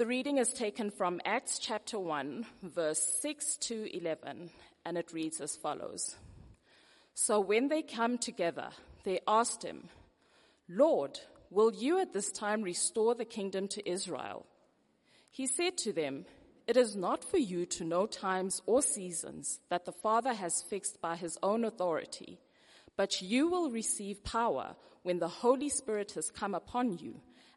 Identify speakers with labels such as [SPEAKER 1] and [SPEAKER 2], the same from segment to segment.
[SPEAKER 1] The reading is taken from Acts chapter 1, verse 6 to 11, and it reads as follows. So when they come together, they asked him, Lord, will you at this time restore the kingdom to Israel? He said to them, It is not for you to know times or seasons that the Father has fixed by his own authority, but you will receive power when the Holy Spirit has come upon you,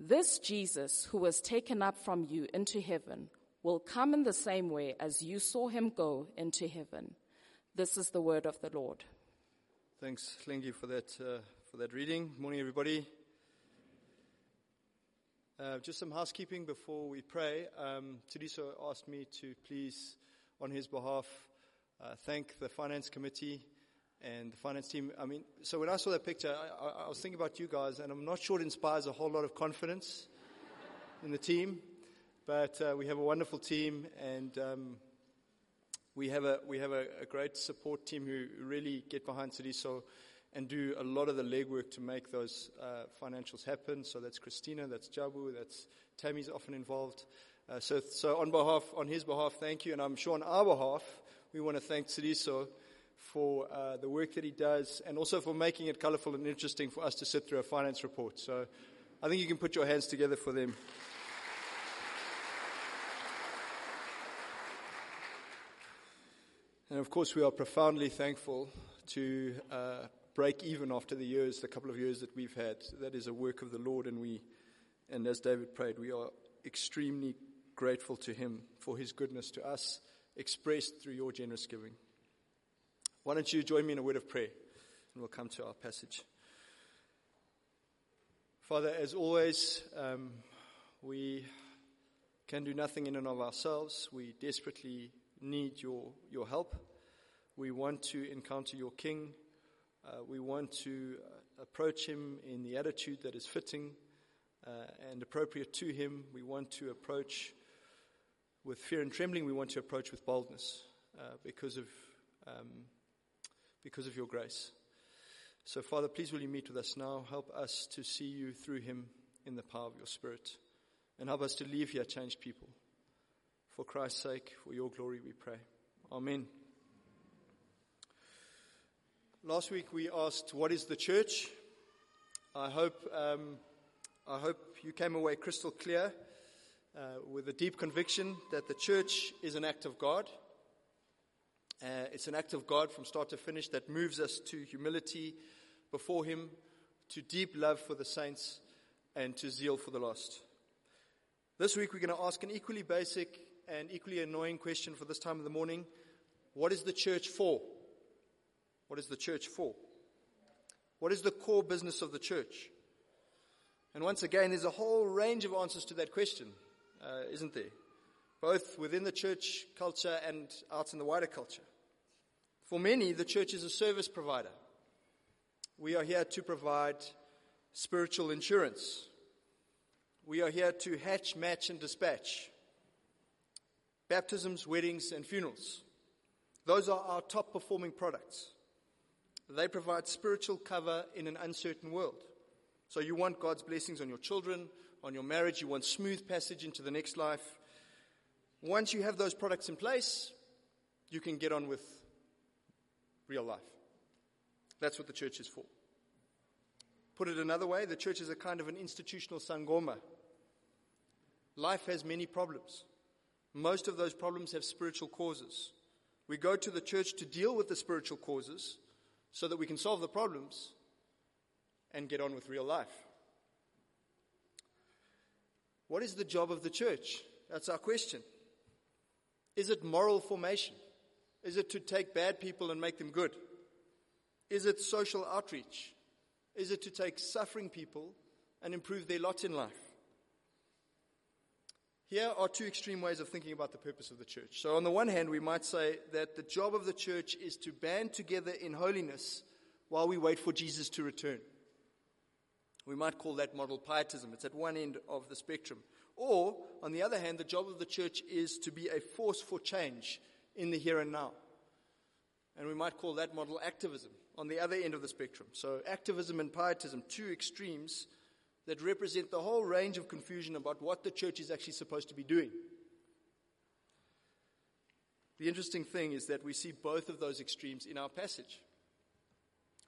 [SPEAKER 1] This Jesus who was taken up from you into heaven will come in the same way as you saw him go into heaven. This is the word of the Lord.
[SPEAKER 2] Thanks, Lingy, for that, uh, for that reading. Morning, everybody. Uh, just some housekeeping before we pray. Um, asked me to please, on his behalf, uh, thank the finance committee and the finance team. I mean, so when I saw that picture, I, I, was thinking about you guys, and I'm not sure it inspires a whole lot of confidence in the team, but uh, we have a wonderful team, and um, we have a we have a, a, great support team who really get behind Tudiso and do a lot of the legwork to make those uh, financials happen. So that's Christina, that's Jabu, that's Tammy's often involved. Uh, so, so on behalf, on his behalf, thank you, and I'm sure on our behalf, we want to thank Tudiso for uh, the work that he does, and also for making it colourful and interesting for us to sit through a finance report. So, I think you can put your hands together for them. And of course, we are profoundly thankful to uh, break even after the years, the couple of years that we've had. That is a work of the Lord, and we, and as David prayed, we are extremely grateful to Him for His goodness to us, expressed through your generous giving. Why don't you join me in a word of prayer, and we'll come to our passage. Father, as always, um, we can do nothing in and of ourselves. We desperately need your, your help. We want to encounter your King. Uh, we want to uh, approach him in the attitude that is fitting uh, and appropriate to him. We want to approach with fear and trembling. We want to approach with boldness uh, because of um, because of your grace. So, Father, please will you meet with us now? Help us to see you through him in the power of your Spirit, and help us to leave here changed people. For Christ's sake, for your glory, we pray. Amen. Last week we asked, What is the church? I hope, um, I hope you came away crystal clear uh, with a deep conviction that the church is an act of God. Uh, it's an act of God from start to finish that moves us to humility before Him, to deep love for the saints, and to zeal for the lost. This week we're going to ask an equally basic and equally annoying question for this time of the morning What is the church for? What is the church for? What is the core business of the church? And once again, there's a whole range of answers to that question, uh, isn't there? Both within the church culture and out in the wider culture. For many, the church is a service provider. We are here to provide spiritual insurance. We are here to hatch, match, and dispatch baptisms, weddings, and funerals. Those are our top performing products. They provide spiritual cover in an uncertain world. So you want God's blessings on your children, on your marriage, you want smooth passage into the next life. Once you have those products in place, you can get on with real life. That's what the church is for. Put it another way, the church is a kind of an institutional sangoma. Life has many problems. Most of those problems have spiritual causes. We go to the church to deal with the spiritual causes, so that we can solve the problems and get on with real life. What is the job of the church? That's our question. Is it moral formation? Is it to take bad people and make them good? Is it social outreach? Is it to take suffering people and improve their lot in life? Here are two extreme ways of thinking about the purpose of the church. So, on the one hand, we might say that the job of the church is to band together in holiness while we wait for Jesus to return. We might call that model pietism. It's at one end of the spectrum. Or, on the other hand, the job of the church is to be a force for change in the here and now. And we might call that model activism on the other end of the spectrum. So, activism and pietism, two extremes that represent the whole range of confusion about what the church is actually supposed to be doing. The interesting thing is that we see both of those extremes in our passage.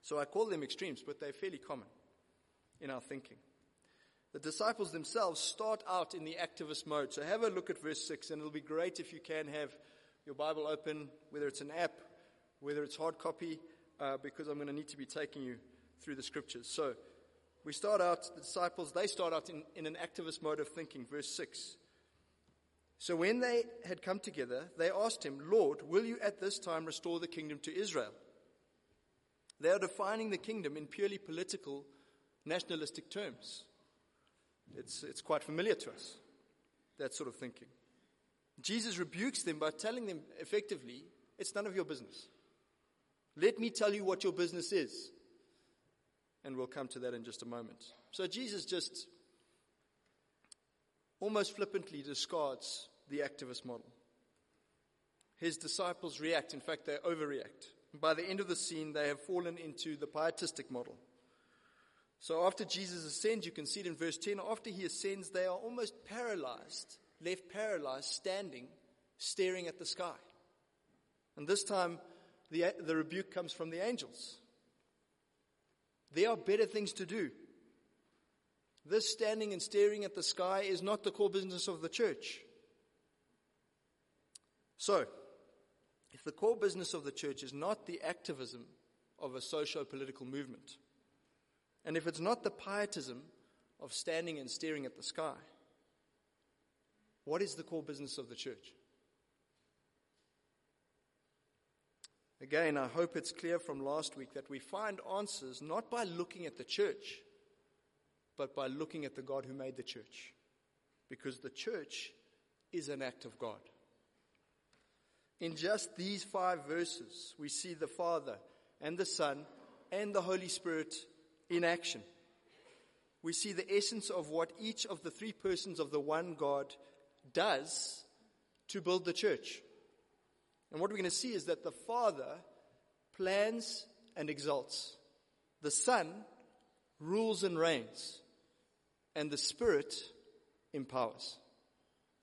[SPEAKER 2] So I call them extremes, but they're fairly common in our thinking. The disciples themselves start out in the activist mode. So have a look at verse 6, and it'll be great if you can have your Bible open, whether it's an app, whether it's hard copy, uh, because I'm going to need to be taking you through the scriptures. So we start out, the disciples, they start out in, in an activist mode of thinking. Verse 6. So when they had come together, they asked him, Lord, will you at this time restore the kingdom to Israel? They are defining the kingdom in purely political, nationalistic terms. It's, it's quite familiar to us, that sort of thinking. Jesus rebukes them by telling them effectively, it's none of your business. Let me tell you what your business is. And we'll come to that in just a moment. So Jesus just almost flippantly discards the activist model. His disciples react, in fact, they overreact. By the end of the scene, they have fallen into the pietistic model. So after Jesus ascends, you can see it in verse 10, after he ascends, they are almost paralyzed, left paralyzed, standing, staring at the sky. And this time, the, the rebuke comes from the angels. There are better things to do. This standing and staring at the sky is not the core business of the church. So, if the core business of the church is not the activism of a socio political movement, and if it's not the pietism of standing and staring at the sky, what is the core business of the church? Again, I hope it's clear from last week that we find answers not by looking at the church, but by looking at the God who made the church. Because the church is an act of God. In just these five verses, we see the Father and the Son and the Holy Spirit in action. We see the essence of what each of the three persons of the one God does to build the church. And what we're going to see is that the Father plans and exalts, the Son rules and reigns, and the Spirit empowers.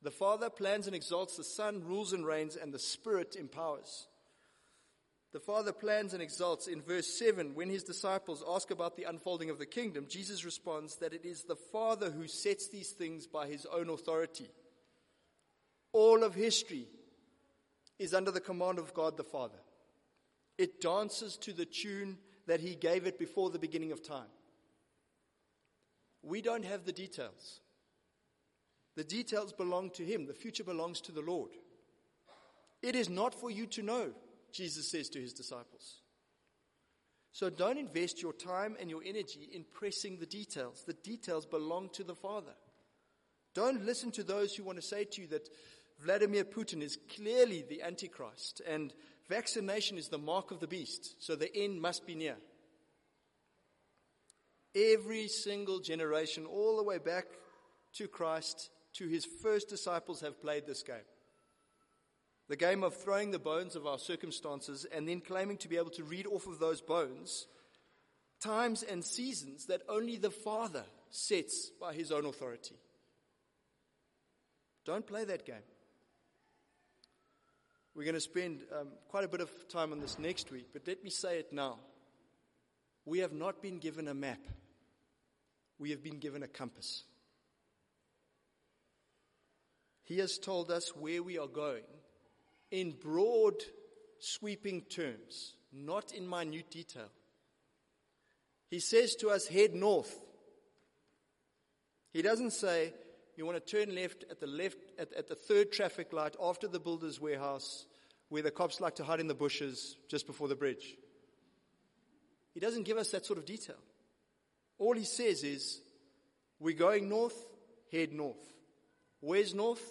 [SPEAKER 2] The Father plans and exalts, the Son rules and reigns, and the Spirit empowers. The Father plans and exalts in verse 7 when his disciples ask about the unfolding of the kingdom. Jesus responds that it is the Father who sets these things by his own authority. All of history is under the command of God the Father. It dances to the tune that He gave it before the beginning of time. We don't have the details. The details belong to Him, the future belongs to the Lord. It is not for you to know, Jesus says to His disciples. So don't invest your time and your energy in pressing the details. The details belong to the Father. Don't listen to those who want to say to you that Vladimir Putin is clearly the Antichrist, and vaccination is the mark of the beast, so the end must be near. Every single generation, all the way back to Christ, to his first disciples, have played this game. The game of throwing the bones of our circumstances and then claiming to be able to read off of those bones times and seasons that only the Father sets by his own authority. Don't play that game. We're going to spend um, quite a bit of time on this next week, but let me say it now. We have not been given a map, we have been given a compass. He has told us where we are going in broad, sweeping terms, not in minute detail. He says to us, head north. He doesn't say, you want to turn left at the left at, at the third traffic light after the builder's warehouse, where the cops like to hide in the bushes just before the bridge. He doesn't give us that sort of detail. All he says is, we're going north, head north. Where's north?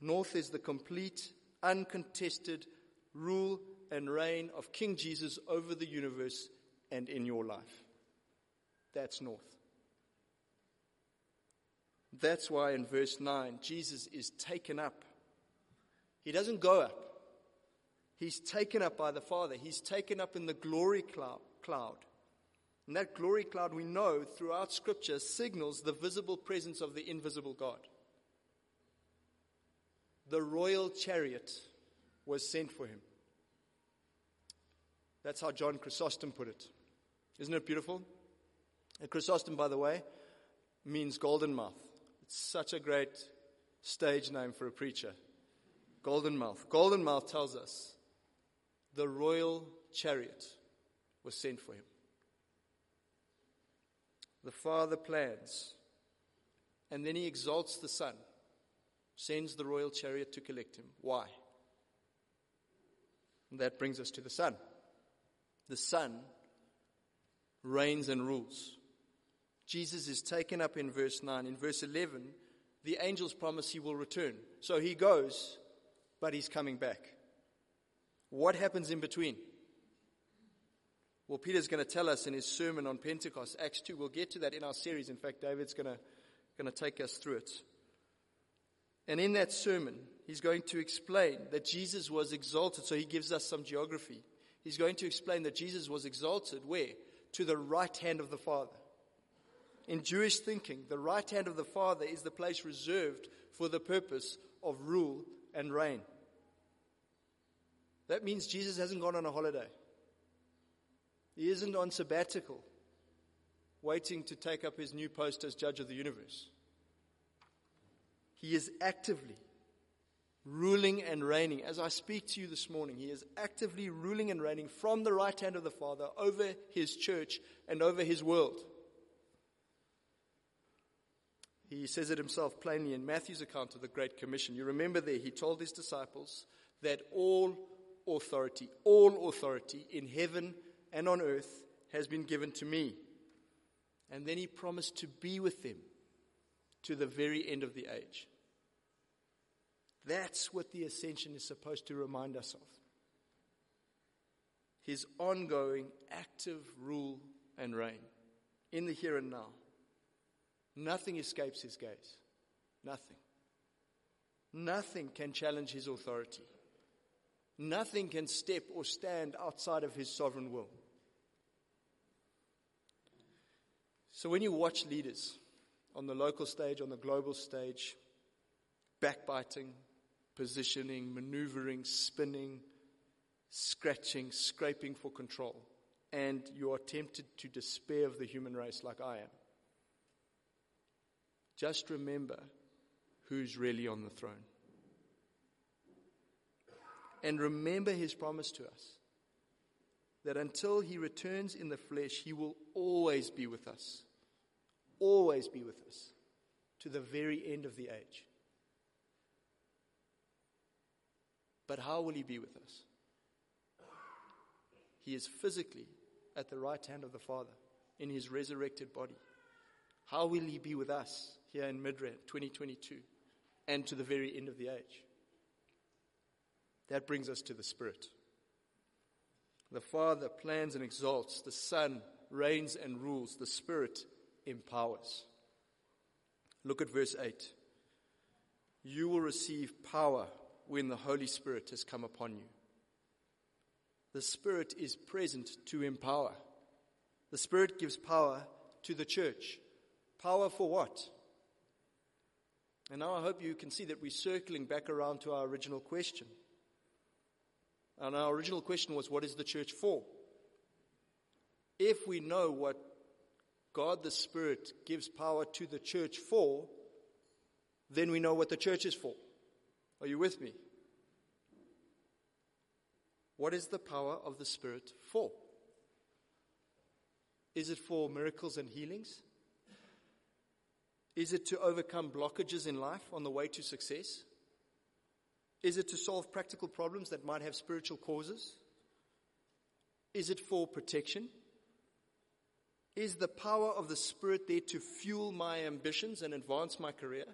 [SPEAKER 2] North is the complete, uncontested rule and reign of King Jesus over the universe and in your life. That's north. That's why in verse 9, Jesus is taken up. He doesn't go up. He's taken up by the Father. He's taken up in the glory cloud. And that glory cloud, we know throughout Scripture, signals the visible presence of the invisible God. The royal chariot was sent for him. That's how John Chrysostom put it. Isn't it beautiful? And Chrysostom, by the way, means golden mouth. It's such a great stage name for a preacher. Golden mouth. Golden mouth tells us the royal chariot was sent for him. The Father plans, and then he exalts the Son, sends the royal chariot to collect him. Why? And that brings us to the Son. The Son reigns and rules. Jesus is taken up in verse 9. In verse 11, the angels promise he will return. So he goes, but he's coming back. What happens in between? Well, Peter's going to tell us in his sermon on Pentecost, Acts 2. We'll get to that in our series. In fact, David's going to, going to take us through it. And in that sermon, he's going to explain that Jesus was exalted. So he gives us some geography. He's going to explain that Jesus was exalted where? To the right hand of the Father. In Jewish thinking, the right hand of the Father is the place reserved for the purpose of rule and reign. That means Jesus hasn't gone on a holiday. He isn't on sabbatical, waiting to take up his new post as judge of the universe. He is actively ruling and reigning. As I speak to you this morning, he is actively ruling and reigning from the right hand of the Father over his church and over his world. He says it himself plainly in Matthew's account of the Great Commission. You remember there, he told his disciples that all authority, all authority in heaven and on earth has been given to me. And then he promised to be with them to the very end of the age. That's what the ascension is supposed to remind us of. His ongoing active rule and reign in the here and now. Nothing escapes his gaze. Nothing. Nothing can challenge his authority. Nothing can step or stand outside of his sovereign will. So when you watch leaders on the local stage, on the global stage, backbiting, positioning, maneuvering, spinning, scratching, scraping for control, and you are tempted to despair of the human race like I am, just remember who's really on the throne. And remember his promise to us that until he returns in the flesh, he will always be with us. Always be with us to the very end of the age. But how will he be with us? He is physically at the right hand of the Father in his resurrected body. How will he be with us here in Midrand 2022 and to the very end of the age? That brings us to the Spirit. The Father plans and exalts, the Son reigns and rules, the Spirit empowers. Look at verse 8. You will receive power when the Holy Spirit has come upon you. The Spirit is present to empower. The Spirit gives power to the church. Power for what? And now I hope you can see that we're circling back around to our original question. And our original question was, what is the church for? If we know what God the Spirit gives power to the church for, then we know what the church is for. Are you with me? What is the power of the Spirit for? Is it for miracles and healings? Is it to overcome blockages in life on the way to success? Is it to solve practical problems that might have spiritual causes? Is it for protection? Is the power of the Spirit there to fuel my ambitions and advance my career?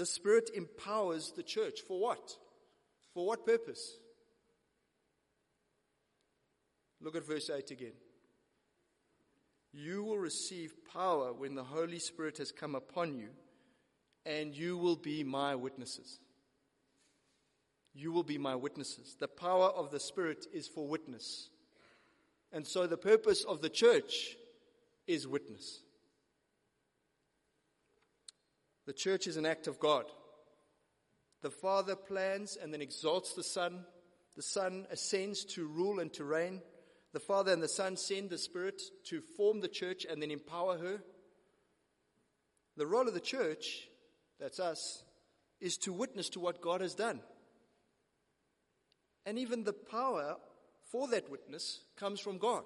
[SPEAKER 2] The Spirit empowers the church. For what? For what purpose? Look at verse 8 again. You will receive power when the Holy Spirit has come upon you, and you will be my witnesses. You will be my witnesses. The power of the Spirit is for witness. And so the purpose of the church is witness. The church is an act of God. The Father plans and then exalts the Son. The Son ascends to rule and to reign. The Father and the Son send the Spirit to form the church and then empower her. The role of the church, that's us, is to witness to what God has done. And even the power for that witness comes from God.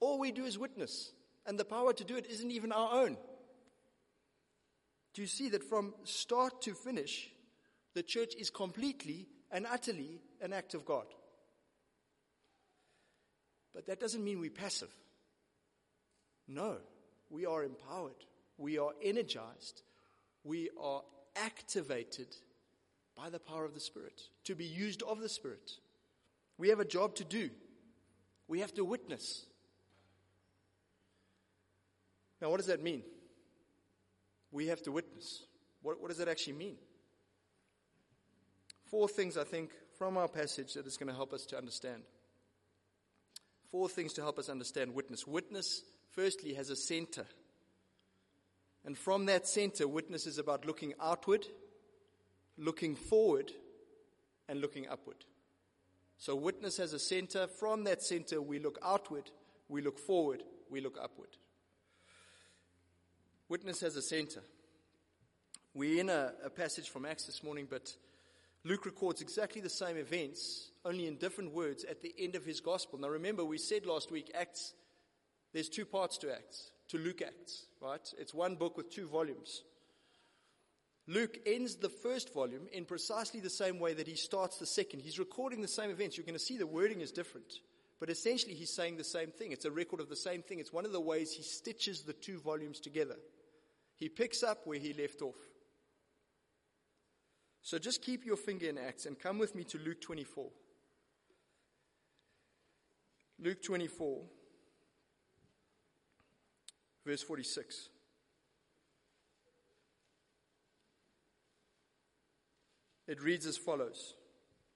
[SPEAKER 2] All we do is witness, and the power to do it isn't even our own. You see that from start to finish, the church is completely and utterly an act of God? But that doesn't mean we're passive. No, we are empowered, we are energized, we are activated by the power of the Spirit to be used of the Spirit. We have a job to do, we have to witness. Now, what does that mean? We have to witness. What, what does that actually mean? Four things, I think, from our passage that is going to help us to understand. Four things to help us understand witness. Witness, firstly, has a center. And from that center, witness is about looking outward, looking forward, and looking upward. So, witness has a center. From that center, we look outward, we look forward, we look upward. Witness has a center. We're in a, a passage from Acts this morning, but Luke records exactly the same events, only in different words, at the end of his gospel. Now remember, we said last week, Acts, there's two parts to Acts, to Luke Acts, right? It's one book with two volumes. Luke ends the first volume in precisely the same way that he starts the second. He's recording the same events. You're going to see the wording is different. But essentially, he's saying the same thing. It's a record of the same thing. It's one of the ways he stitches the two volumes together. He picks up where he left off. So just keep your finger in Acts and come with me to Luke 24. Luke 24, verse 46. It reads as follows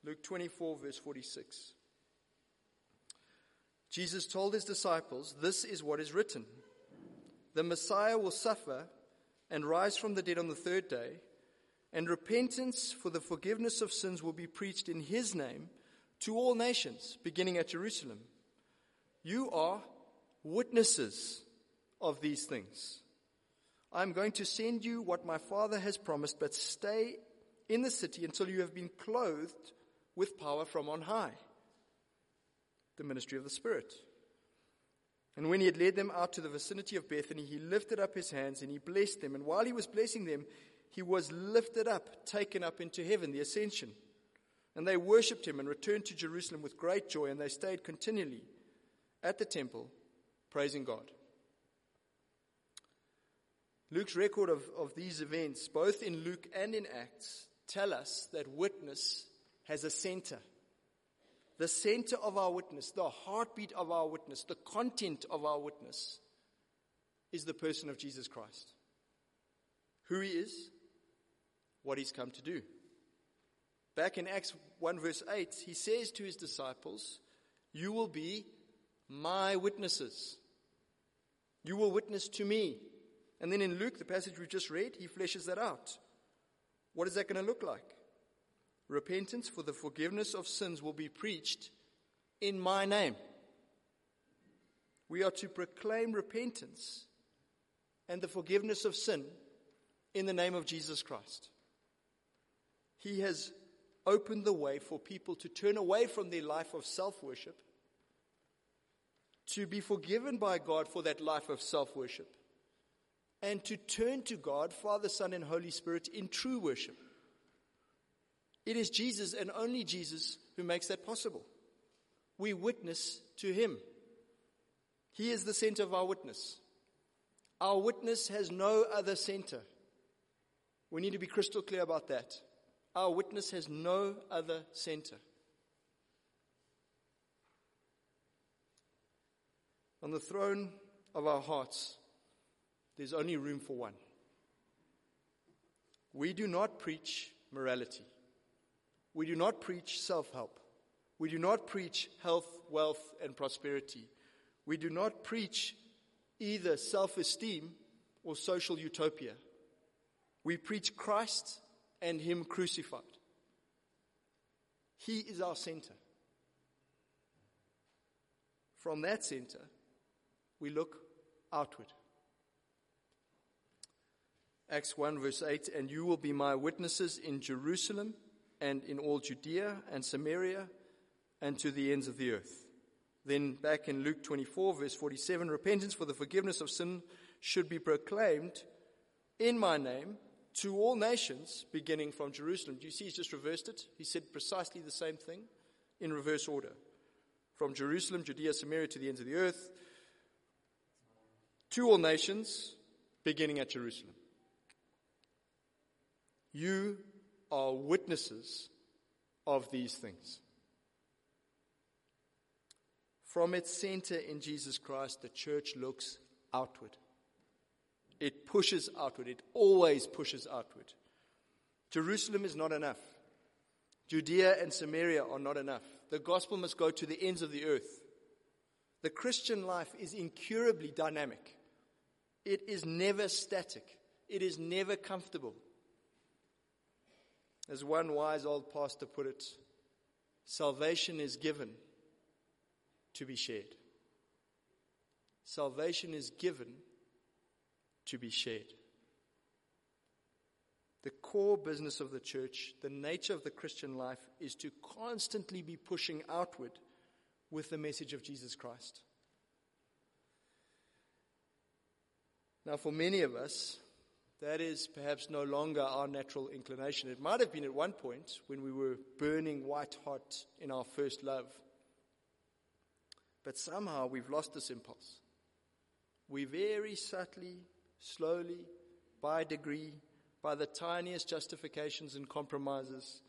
[SPEAKER 2] Luke 24, verse 46. Jesus told his disciples, This is what is written The Messiah will suffer and rise from the dead on the third day and repentance for the forgiveness of sins will be preached in his name to all nations, beginning at Jerusalem. You are witnesses of these things. I'm going to send you what my Father has promised, but stay in the city until you have been clothed with power from on high. The ministry of the Spirit. And when he had led them out to the vicinity of Bethany, he lifted up his hands and he blessed them. And while he was blessing them, he was lifted up, taken up into heaven, the ascension. And they worshipped him and returned to Jerusalem with great joy, and they stayed continually at the temple, praising God. Luke's record of, of these events, both in Luke and in Acts, tell us that witness has a center. The center of our witness, the heartbeat of our witness, the content of our witness is the person of Jesus Christ. Who he is, what he's come to do. Back in Acts 1 verse 8, he says to his disciples, You will be my witnesses. You will witness to me. And then in Luke, the passage we just read, he fleshes that out. What is that going to look like? Repentance for the forgiveness of sins will be preached in my name. We are to proclaim repentance and the forgiveness of sin in the name of Jesus Christ. He has opened the way for people to turn away from their life of self worship, to be forgiven by God for that life of self worship, and to turn to God, Father, Son, and Holy Spirit in true worship. It is Jesus and only Jesus who makes that possible. We witness to Him. He is the center of our witness. Our witness has no other center. We need to be crystal clear about that. Our witness has no other center. On the throne of our hearts, there's only room for one. We do not preach morality. We do not preach self help. We do not preach health, wealth, and prosperity. We do not preach either self esteem or social utopia. We preach Christ and Him crucified. He is our center. From that center, we look outward. Acts 1, verse 8 And you will be my witnesses in Jerusalem and in all Judea and Samaria and to the ends of the earth. Then back in Luke 24, verse 47 repentance for the forgiveness of sin should be proclaimed in my name to all nations, beginning from Jerusalem. Do you see he's just reversed it? He said precisely the same thing in reverse order. From Jerusalem, Judea, Samaria to the ends of the earth, to all nations, beginning at Jerusalem. You are witnesses of these things. From its center in Jesus Christ, the church looks outward. It pushes outward. It always pushes outward. Jerusalem is not enough. Judea and Samaria are not enough. The gospel must go to the ends of the earth. The Christian life is incurably dynamic. It is never static. It is never comfortable. As one wise old pastor put it, salvation is given to be shared. Salvation is given to be shared. The core business of the church, the nature of the Christian life, is to constantly be pushing outward with the message of Jesus Christ. Now, for many of us, that is perhaps no longer our natural inclination. It might have been at one point when we were burning white hot in our first love. But somehow we've lost this impulse. We very subtly, slowly, by degree, by the tiniest justifications and compromises,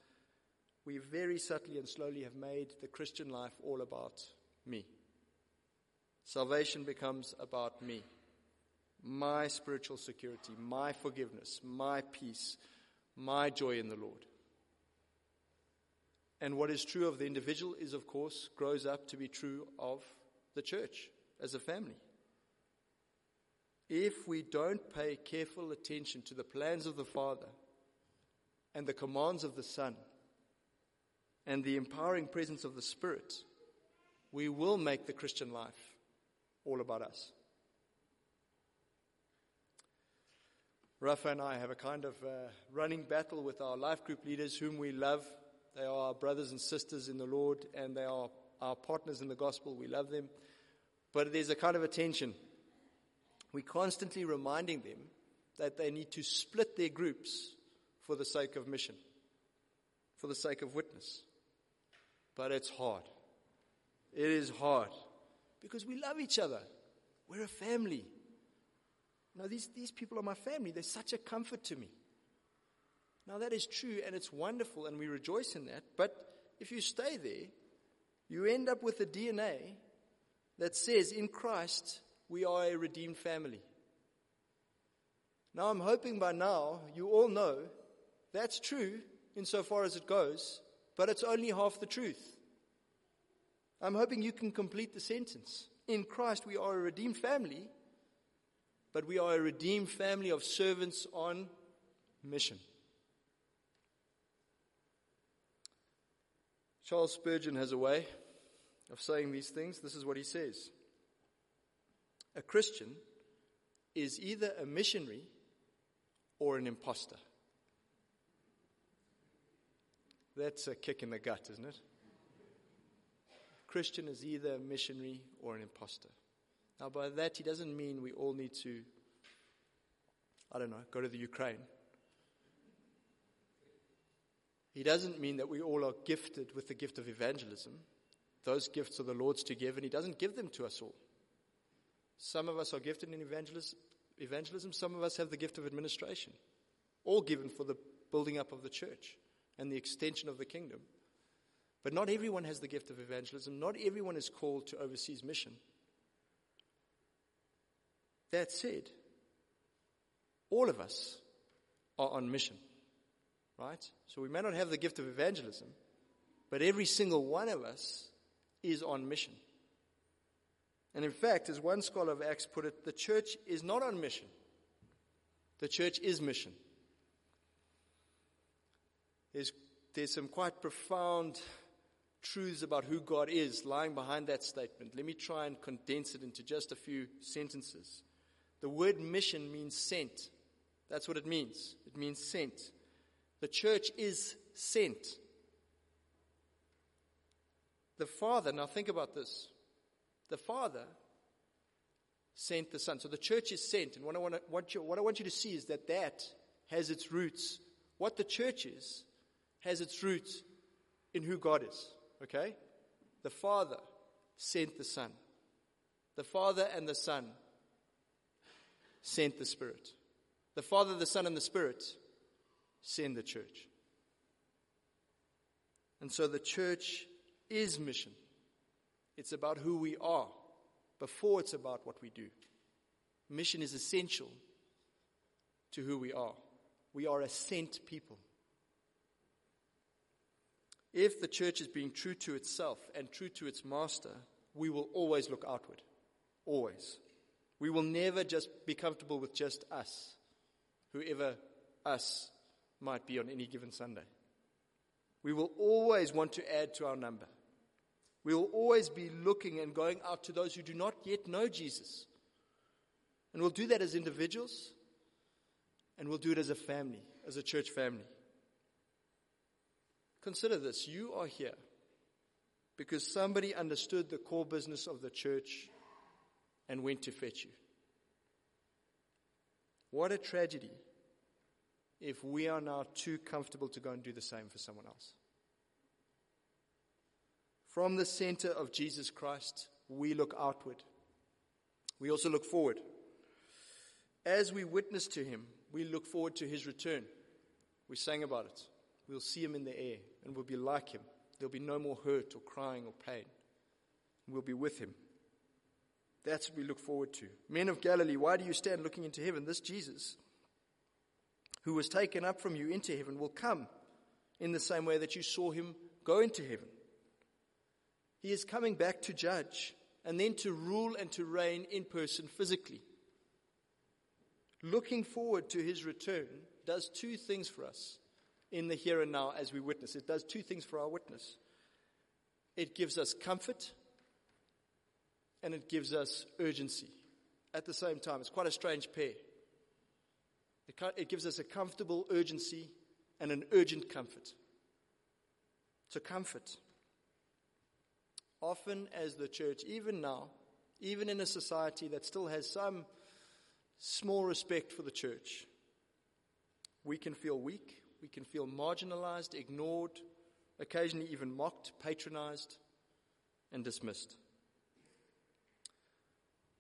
[SPEAKER 2] we very subtly and slowly have made the Christian life all about me. Salvation becomes about me my spiritual security, my forgiveness, my peace, my joy in the Lord. And what is true of the individual is, of course, grows up to be true of the church as a family. If we don't pay careful attention to the plans of the Father and the commands of the Son and the empowering presence of the Spirit, we will make the Christian life all about us. Rafa and I have a kind of uh, running battle with our life group leaders, whom we love. They are our brothers and sisters in the Lord, and they are our partners in the gospel. We love them. But there's a kind of a tension. We're constantly reminding them that they need to split their groups for the sake of mission, for the sake of witness. But it's hard. It is hard because we love each other. We're a family. No, these, these people are my family. They're such a comfort to me. Now, that is true and it's wonderful and we rejoice in that. But if you stay there, you end up with a DNA that says in Christ we are a redeemed family. Now, I'm hoping by now you all know that's true insofar as it goes, but it's only half the truth. I'm hoping you can complete the sentence. In Christ we are a redeemed family but we are a redeemed family of servants on mission. Charles Spurgeon has a way of saying these things. This is what he says A Christian is either a missionary or an impostor. That's a kick in the gut, isn't it? A Christian is either a missionary or an impostor. Now, by that, he doesn't mean we all need to, I don't know, go to the Ukraine. He doesn't mean that we all are gifted with the gift of evangelism. Those gifts are the Lord's to give, and He doesn't give them to us all. Some of us are gifted in evangelism, some of us have the gift of administration. all given for the building up of the church and the extension of the kingdom. But not everyone has the gift of evangelism. Not everyone is called to overseas mission. That said, all of us are on mission, right? So we may not have the gift of evangelism, but every single one of us is on mission. And in fact, as one scholar of Acts put it, the church is not on mission. The church is mission. There's, there's some quite profound truths about who God is lying behind that statement. Let me try and condense it into just a few sentences. The word mission means sent. That's what it means. It means sent. The church is sent. The Father, now think about this. The Father sent the Son. So the church is sent. And what I want, you, what I want you to see is that that has its roots. What the church is has its roots in who God is. Okay? The Father sent the Son. The Father and the Son sent the Spirit. The Father, the Son, and the Spirit send the church. And so the church is mission. It's about who we are before it's about what we do. Mission is essential to who we are. We are a sent people. If the church is being true to itself and true to its master, we will always look outward. Always. We will never just be comfortable with just us, whoever us might be on any given Sunday. We will always want to add to our number. We will always be looking and going out to those who do not yet know Jesus. And we'll do that as individuals, and we'll do it as a family, as a church family. Consider this you are here because somebody understood the core business of the church and went to fetch you. What a tragedy if we are now too comfortable to go and do the same for someone else. From the center of Jesus Christ, we look outward. We also look forward. As we witness to him, we look forward to his return. We sang about it. We'll see him in the air and we'll be like him. There'll be no more hurt or crying or pain. We'll be with him. That's what we look forward to. Men of Galilee, why do you stand looking into heaven? This Jesus, who was taken up from you into heaven, will come in the same way that you saw him go into heaven. He is coming back to judge and then to rule and to reign in person physically. Looking forward to his return does two things for us in the here and now as we witness. It does two things for our witness it gives us comfort and it gives us urgency at the same time. It's quite a strange pair. It, gives us a comfortable urgency and an urgent comfort. So, comfort. Often, as the church, even now, even in a society that still has some small respect for the church, we can feel weak, we can feel marginalized, ignored, occasionally even mocked, patronized, and dismissed.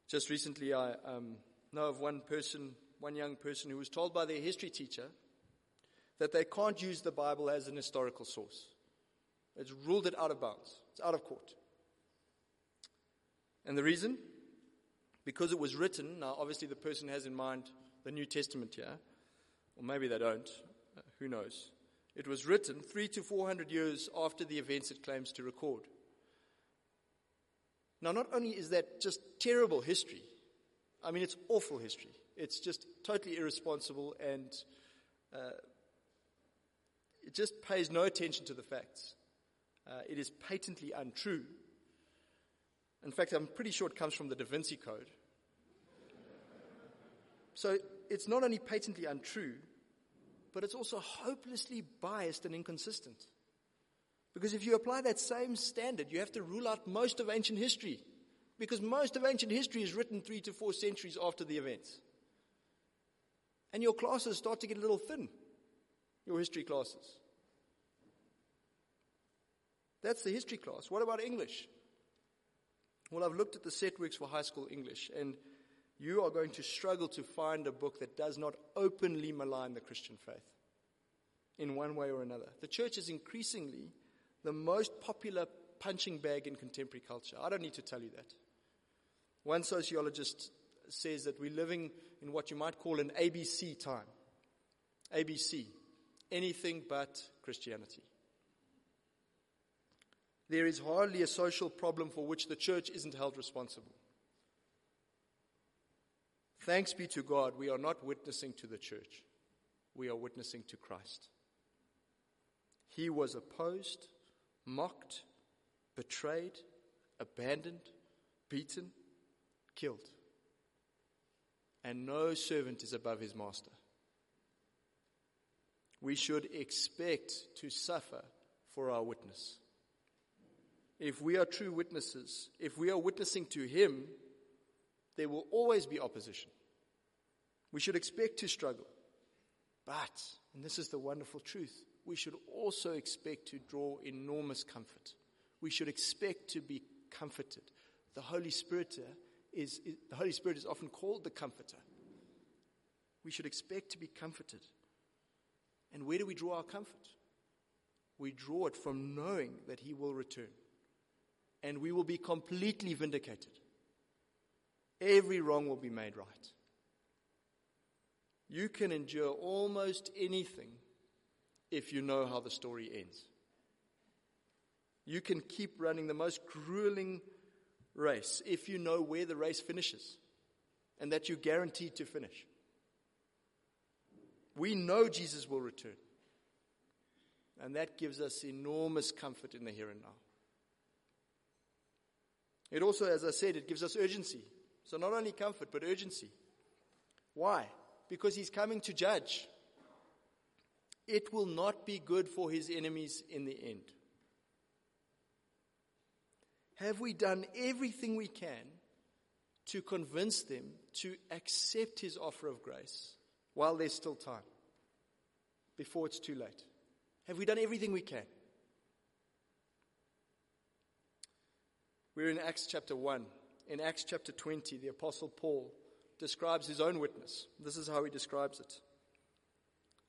[SPEAKER 2] Just recently, I um, know of one person, one young person, who was told by their history teacher that they can't use the Bible as an historical source. It's ruled it out of bounds, it's out of court. And the reason? Because it was written, now obviously the person has in mind the New Testament here, or maybe they don't. Who knows? It was written three to four hundred years after the events it claims to record. Now, not only is that just terrible history, I mean, it's awful history. It's just totally irresponsible and uh, it just pays no attention to the facts. Uh, it is patently untrue. In fact, I'm pretty sure it comes from the Da Vinci Code. So it's not only patently untrue, but it's also hopelessly biased and inconsistent. Because if you apply that same standard, you have to rule out most of ancient history. Because most of ancient history is written three to four centuries after the events. And your classes start to get a little thin, your history classes. That's the history class. What about English? Well, I've looked at the set works for high school English, and you are going to struggle to find a book that does not openly malign the Christian faith in one way or another. The church is increasingly the most popular punching bag in contemporary culture. I don't need to tell you that. One sociologist says that we're living in what you might call an ABC time. ABC, anything but Christianity. There is hardly a social problem for which the church isn't held responsible. Thanks be to God, we are not witnessing to the church, we are witnessing to Christ. He was opposed, mocked, betrayed, abandoned, beaten, killed. And no servant is above his master. We should expect to suffer for our witness. If we are true witnesses, if we are witnessing to him, there will always be opposition. We should expect to struggle. But, and this is the wonderful truth, we should also expect to draw enormous comfort. We should expect to be comforted. The Holy Spirit uh, is, is, the Holy Spirit is often called the comforter. We should expect to be comforted. And where do we draw our comfort? We draw it from knowing that He will return. And we will be completely vindicated. Every wrong will be made right. You can endure almost anything if you know how the story ends. You can keep running the most grueling race if you know where the race finishes and that you're guaranteed to finish. We know Jesus will return. And that gives us enormous comfort in the here and now. It also, as I said, it gives us urgency. So not only comfort, but urgency. Why? Because he's coming to judge. It will not be good for his enemies in the end. Have we done everything we can to convince them to accept his offer of grace while there's still time, before it's too late? Have we done everything we can? We're in Acts chapter 1 in Acts chapter 20, the Apostle Paul describes his own witness. This is how he describes it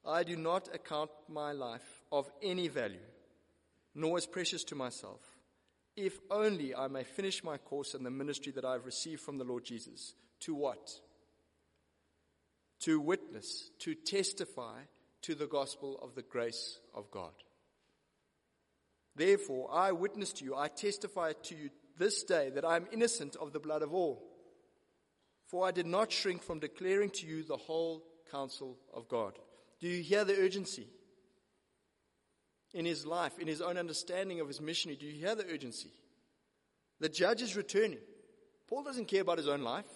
[SPEAKER 2] I do not account my life of any value, nor as precious to myself, if only I may finish my course in the ministry that I have received from the Lord Jesus. To what? To witness, to testify to the gospel of the grace of God. Therefore, I witness to you, I testify to you this day that I am innocent of the blood of all. For I did not shrink from declaring to you the whole counsel of God. Do you hear the urgency? In his life, in his own understanding of his missionary, do you hear the urgency? The judge is returning. Paul doesn't care about his own life.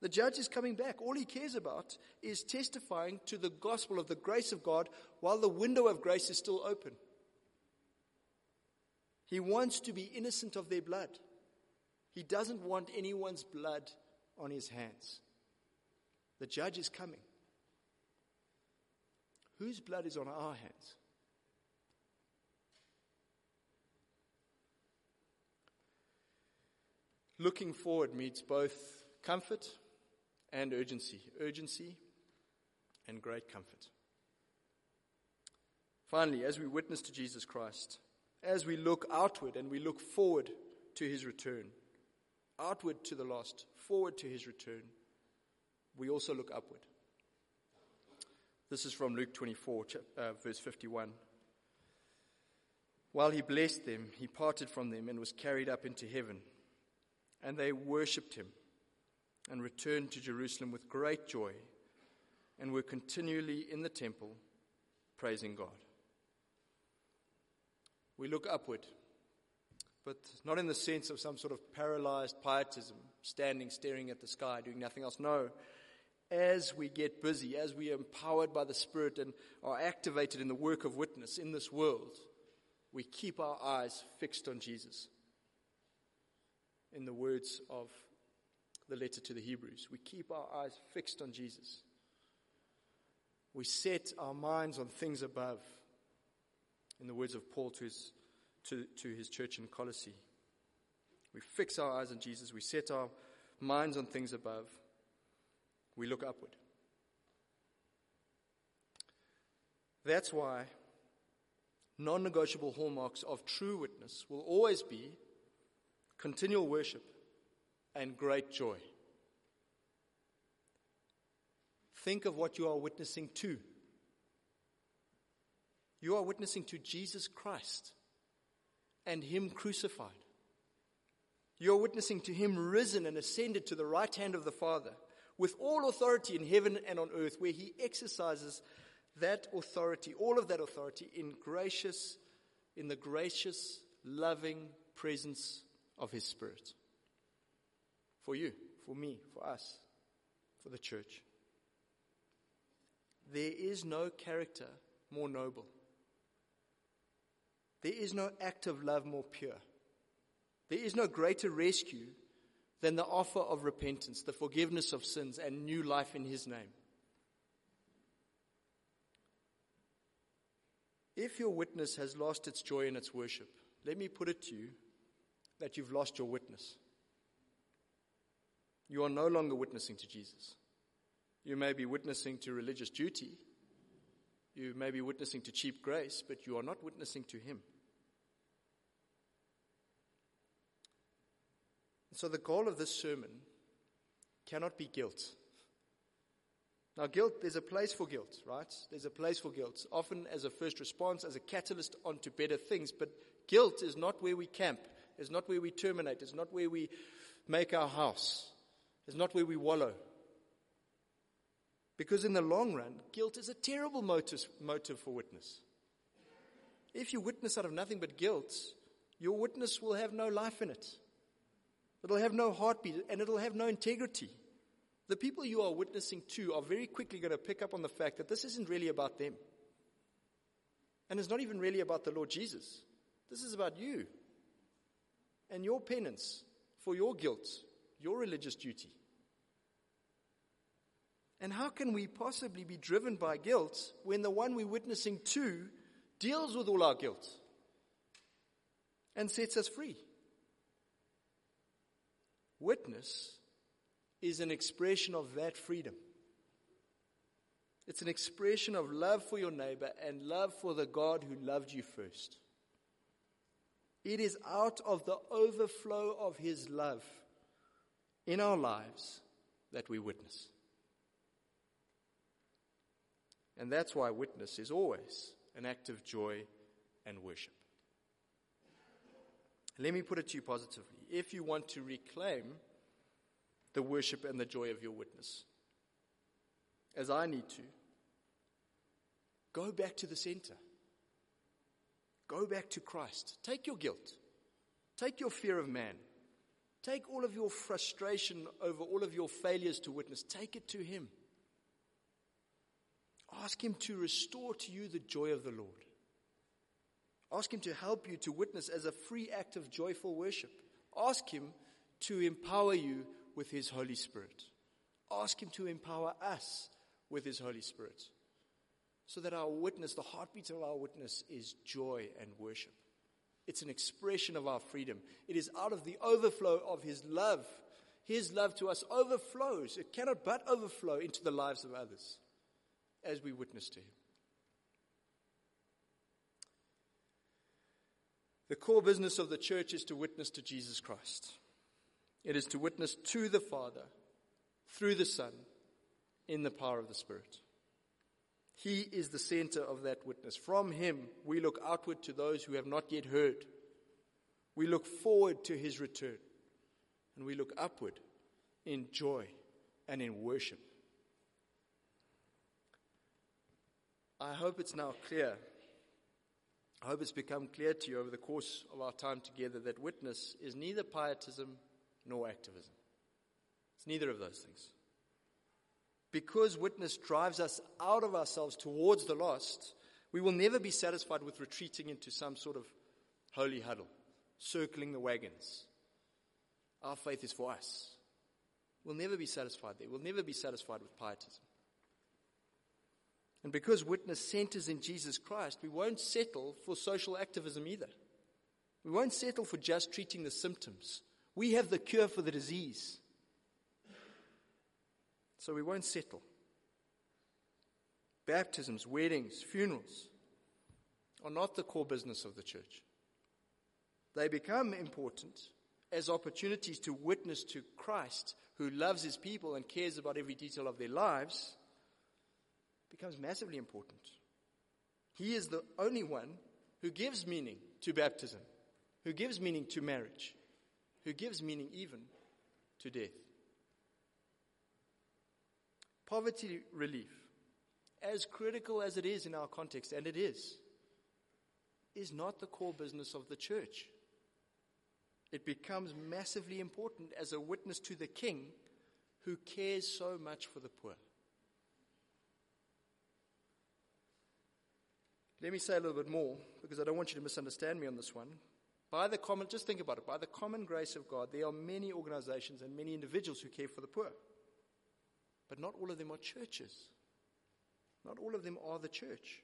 [SPEAKER 2] The judge is coming back. All he cares about is testifying to the gospel of the grace of God while the window of grace is still open. He wants to be innocent of their blood. He doesn't want anyone's blood on his hands. The judge is coming. Whose blood is on our hands? Looking forward meets both comfort and urgency. Urgency and great comfort. Finally, as we witness to Jesus Christ, as we look outward and we look forward to his return, outward to the lost, forward to his return, we also look upward. This is from Luke 24, uh, verse 51. While he blessed them, he parted from them and was carried up into heaven. And they worshipped him and returned to Jerusalem with great joy and were continually in the temple praising God. We look upward but not in the sense of some sort of paralyzed pietism, standing, staring at the sky, doing nothing else. No. As we get busy, as we are empowered by the Spirit and are activated in the work of witness in this world, we keep our eyes fixed on Jesus. In the words of the letter to the Hebrews, we keep our eyes fixed on Jesus. We set our minds on things above. In the words of Paul to his to, to his church in Colossae. We fix our eyes on Jesus, we set our minds on things above, we look upward. That's why non negotiable hallmarks of true witness will always be continual worship and great joy. Think of what you are witnessing to. You are witnessing to Jesus Christ and Him crucified. You are witnessing to Him risen and ascended to the right hand of the Father with all authority in heaven and on earth, where He exercises that authority, all of that authority, in gracious, in the gracious, loving presence of His Spirit. For you, for me, for us, for the church. There is no character more noble. There is no act of love more pure. There is no greater rescue than the offer of repentance, the forgiveness of sins, and new life in His name. If your witness has lost its joy in its worship, let me put it to you that you've lost your witness. You are no longer witnessing to Jesus. You may be witnessing to religious duty. You may be witnessing to cheap grace, but you are not witnessing to Him. So, the goal of this sermon cannot be guilt. Now, guilt, there's a place for guilt, right? There's a place for guilt, often as a first response, as a catalyst onto better things. But guilt is not where we camp, it's not where we terminate, it's not where we make our house, it's not where we wallow. Because in the long run, guilt is a terrible motive, motive for witness. If you witness out of nothing but guilt, your witness will have no life in it. It'll have no heartbeat and it'll have no integrity. The people you are witnessing to are very quickly going to pick up on the fact that this isn't really about them. And it's not even really about the Lord Jesus. This is about you and your penance for your guilt, your religious duty. And how can we possibly be driven by guilt when the one we're witnessing to deals with all our guilt and sets us free? Witness is an expression of that freedom. It's an expression of love for your neighbor and love for the God who loved you first. It is out of the overflow of his love in our lives that we witness. And that's why witness is always an act of joy and worship. Let me put it to you positively. If you want to reclaim the worship and the joy of your witness, as I need to, go back to the center. Go back to Christ. Take your guilt. Take your fear of man. Take all of your frustration over all of your failures to witness. Take it to Him. Ask Him to restore to you the joy of the Lord. Ask Him to help you to witness as a free act of joyful worship. Ask Him to empower you with His Holy Spirit. Ask Him to empower us with His Holy Spirit so that our witness, the heartbeat of our witness, is joy and worship. It's an expression of our freedom. It is out of the overflow of His love. His love to us overflows. It cannot but overflow into the lives of others as we witness to Him. The core business of the church is to witness to Jesus Christ. It is to witness to the Father through the Son in the power of the Spirit. He is the center of that witness. From Him, we look outward to those who have not yet heard. We look forward to His return. And we look upward in joy and in worship. I hope it's now clear. I hope it's become clear to you over the course of our time together that witness is neither pietism nor activism. It's neither of those things. Because witness drives us out of ourselves towards the lost, we will never be satisfied with retreating into some sort of holy huddle, circling the wagons. Our faith is for us. We'll never be satisfied there. We'll never be satisfied with pietism. And because witness centers in Jesus Christ, we won't settle for social activism either. We won't settle for just treating the symptoms. We have the cure for the disease. So we won't settle. Baptisms, weddings, funerals are not the core business of the church. They become important as opportunities to witness to Christ, who loves his people and cares about every detail of their lives, becomes massively important. He is the only one who gives meaning to baptism, who gives meaning to marriage, who gives meaning even to death. Poverty relief, as critical as it is in our context, and it is, is not the core business of the church. It becomes massively important as a witness to the king who cares so much for the poor. Let me say a little bit more because I don't want you to misunderstand me on this one. By the common, just think about it, by the common grace of God, there are many organizations and many individuals who care for the poor. But not all of them are churches. Not all of them are the church.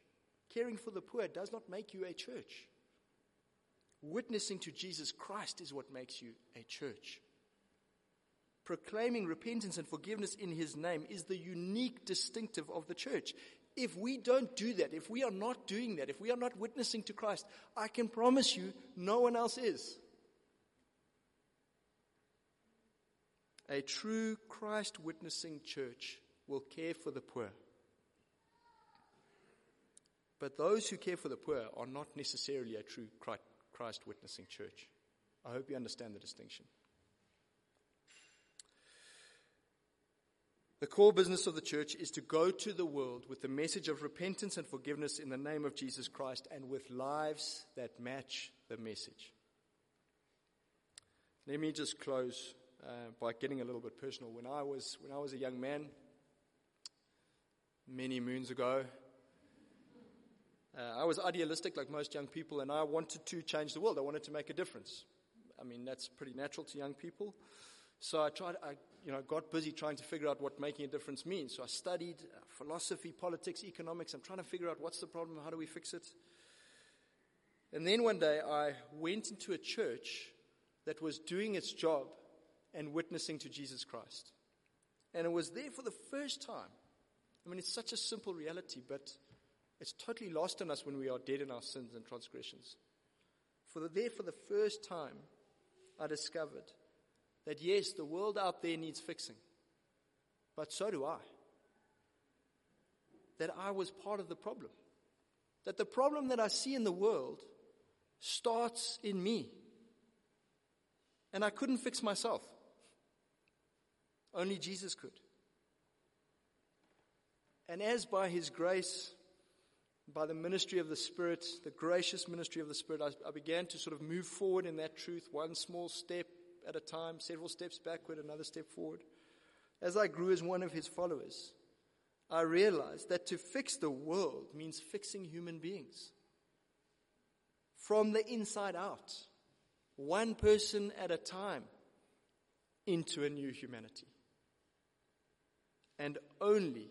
[SPEAKER 2] Caring for the poor does not make you a church. Witnessing to Jesus Christ is what makes you a church. Proclaiming repentance and forgiveness in His name is the unique distinctive of the church. If we don't do that, if we are not doing that, if we are not witnessing to Christ, I can promise you no one else is. A true Christ witnessing church will care for the poor. But those who care for the poor are not necessarily a true Christ witnessing church. I hope you understand the distinction. The core business of the church is to go to the world with the message of repentance and forgiveness in the name of Jesus Christ and with lives that match the message. Let me just close uh, by getting a little bit personal. When I was when I was a young man, many moons ago, uh, I was idealistic like most young people, and I wanted to change the world. I wanted to make a difference. I mean, that's pretty natural to young people. So I tried, I you know, got busy trying to figure out what making a difference means. So I studied uh, philosophy, politics, economics. I'm trying to figure out what's the problem, how do we fix it. And then one day I went into a church that was doing its job and witnessing to Jesus Christ. And it was there for the first time. I mean, it's such a simple reality, but it's totally lost on us when we are dead in our sins and transgressions. For the, there, for the first time, I discovered that yes, the world out there needs fixing, but so do I. That I was part of the problem. That the problem that I see in the world starts in me. And I couldn't fix myself. Only Jesus could. And as by His grace, by the ministry of the Spirit, the gracious ministry of the Spirit, I, I, began to sort of move forward in that truth, one small step at a time, several steps backward, another step forward. As I grew as one of his followers, I realized that to fix the world means fixing human beings from the inside out, one person at a time, into a new humanity. And only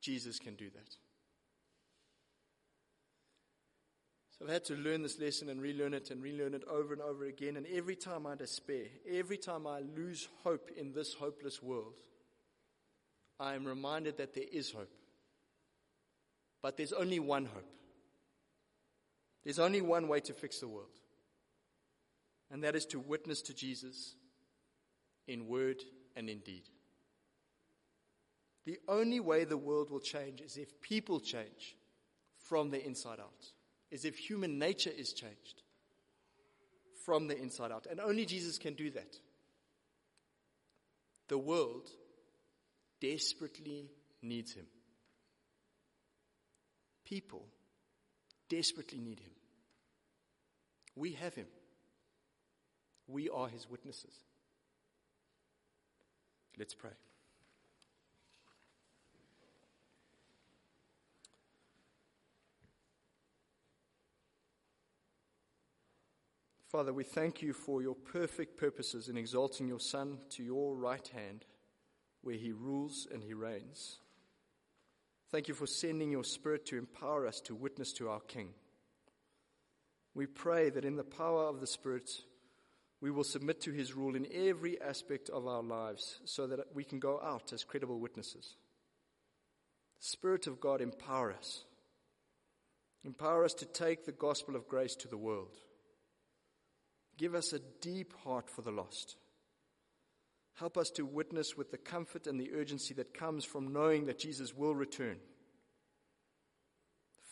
[SPEAKER 2] Jesus can do that. So I've had to learn this lesson and relearn it and relearn it over and over again. And every time I despair, every time I lose hope in this hopeless world, I am reminded that there is hope. But there's only one hope. There's only one way to fix the world. And that is to witness to Jesus in word and in deed. The only way the world will change is if people change from the inside out is if human nature is changed from the inside out. And only Jesus can do that. The world desperately needs him. People desperately need him. We have him. We are his witnesses. Let's pray. Father, we thank you for your perfect purposes in exalting your Son to your right hand, where he rules and he reigns. Thank you for sending your Spirit to empower us to witness to our King. We pray that in the power of the Spirit, we will submit to his rule in every aspect of our lives so that we can go out as credible witnesses. Spirit of God empower us. Empower us to take the gospel of grace to the world. Give us a deep heart for the lost. Help us to witness with the comfort and the urgency that comes from knowing that Jesus will return.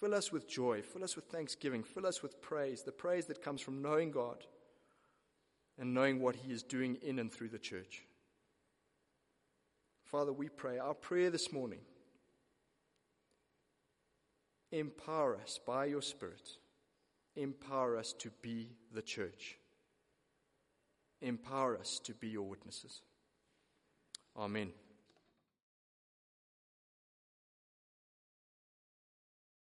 [SPEAKER 2] Fill us with joy, fill us with thanksgiving, fill us with praise, the praise that comes from knowing God and knowing what He is doing in and through the church. Father, we pray our prayer this morning. Empower us by your Spirit. Empower us to be the church. Empower us to be your witnesses. Amen.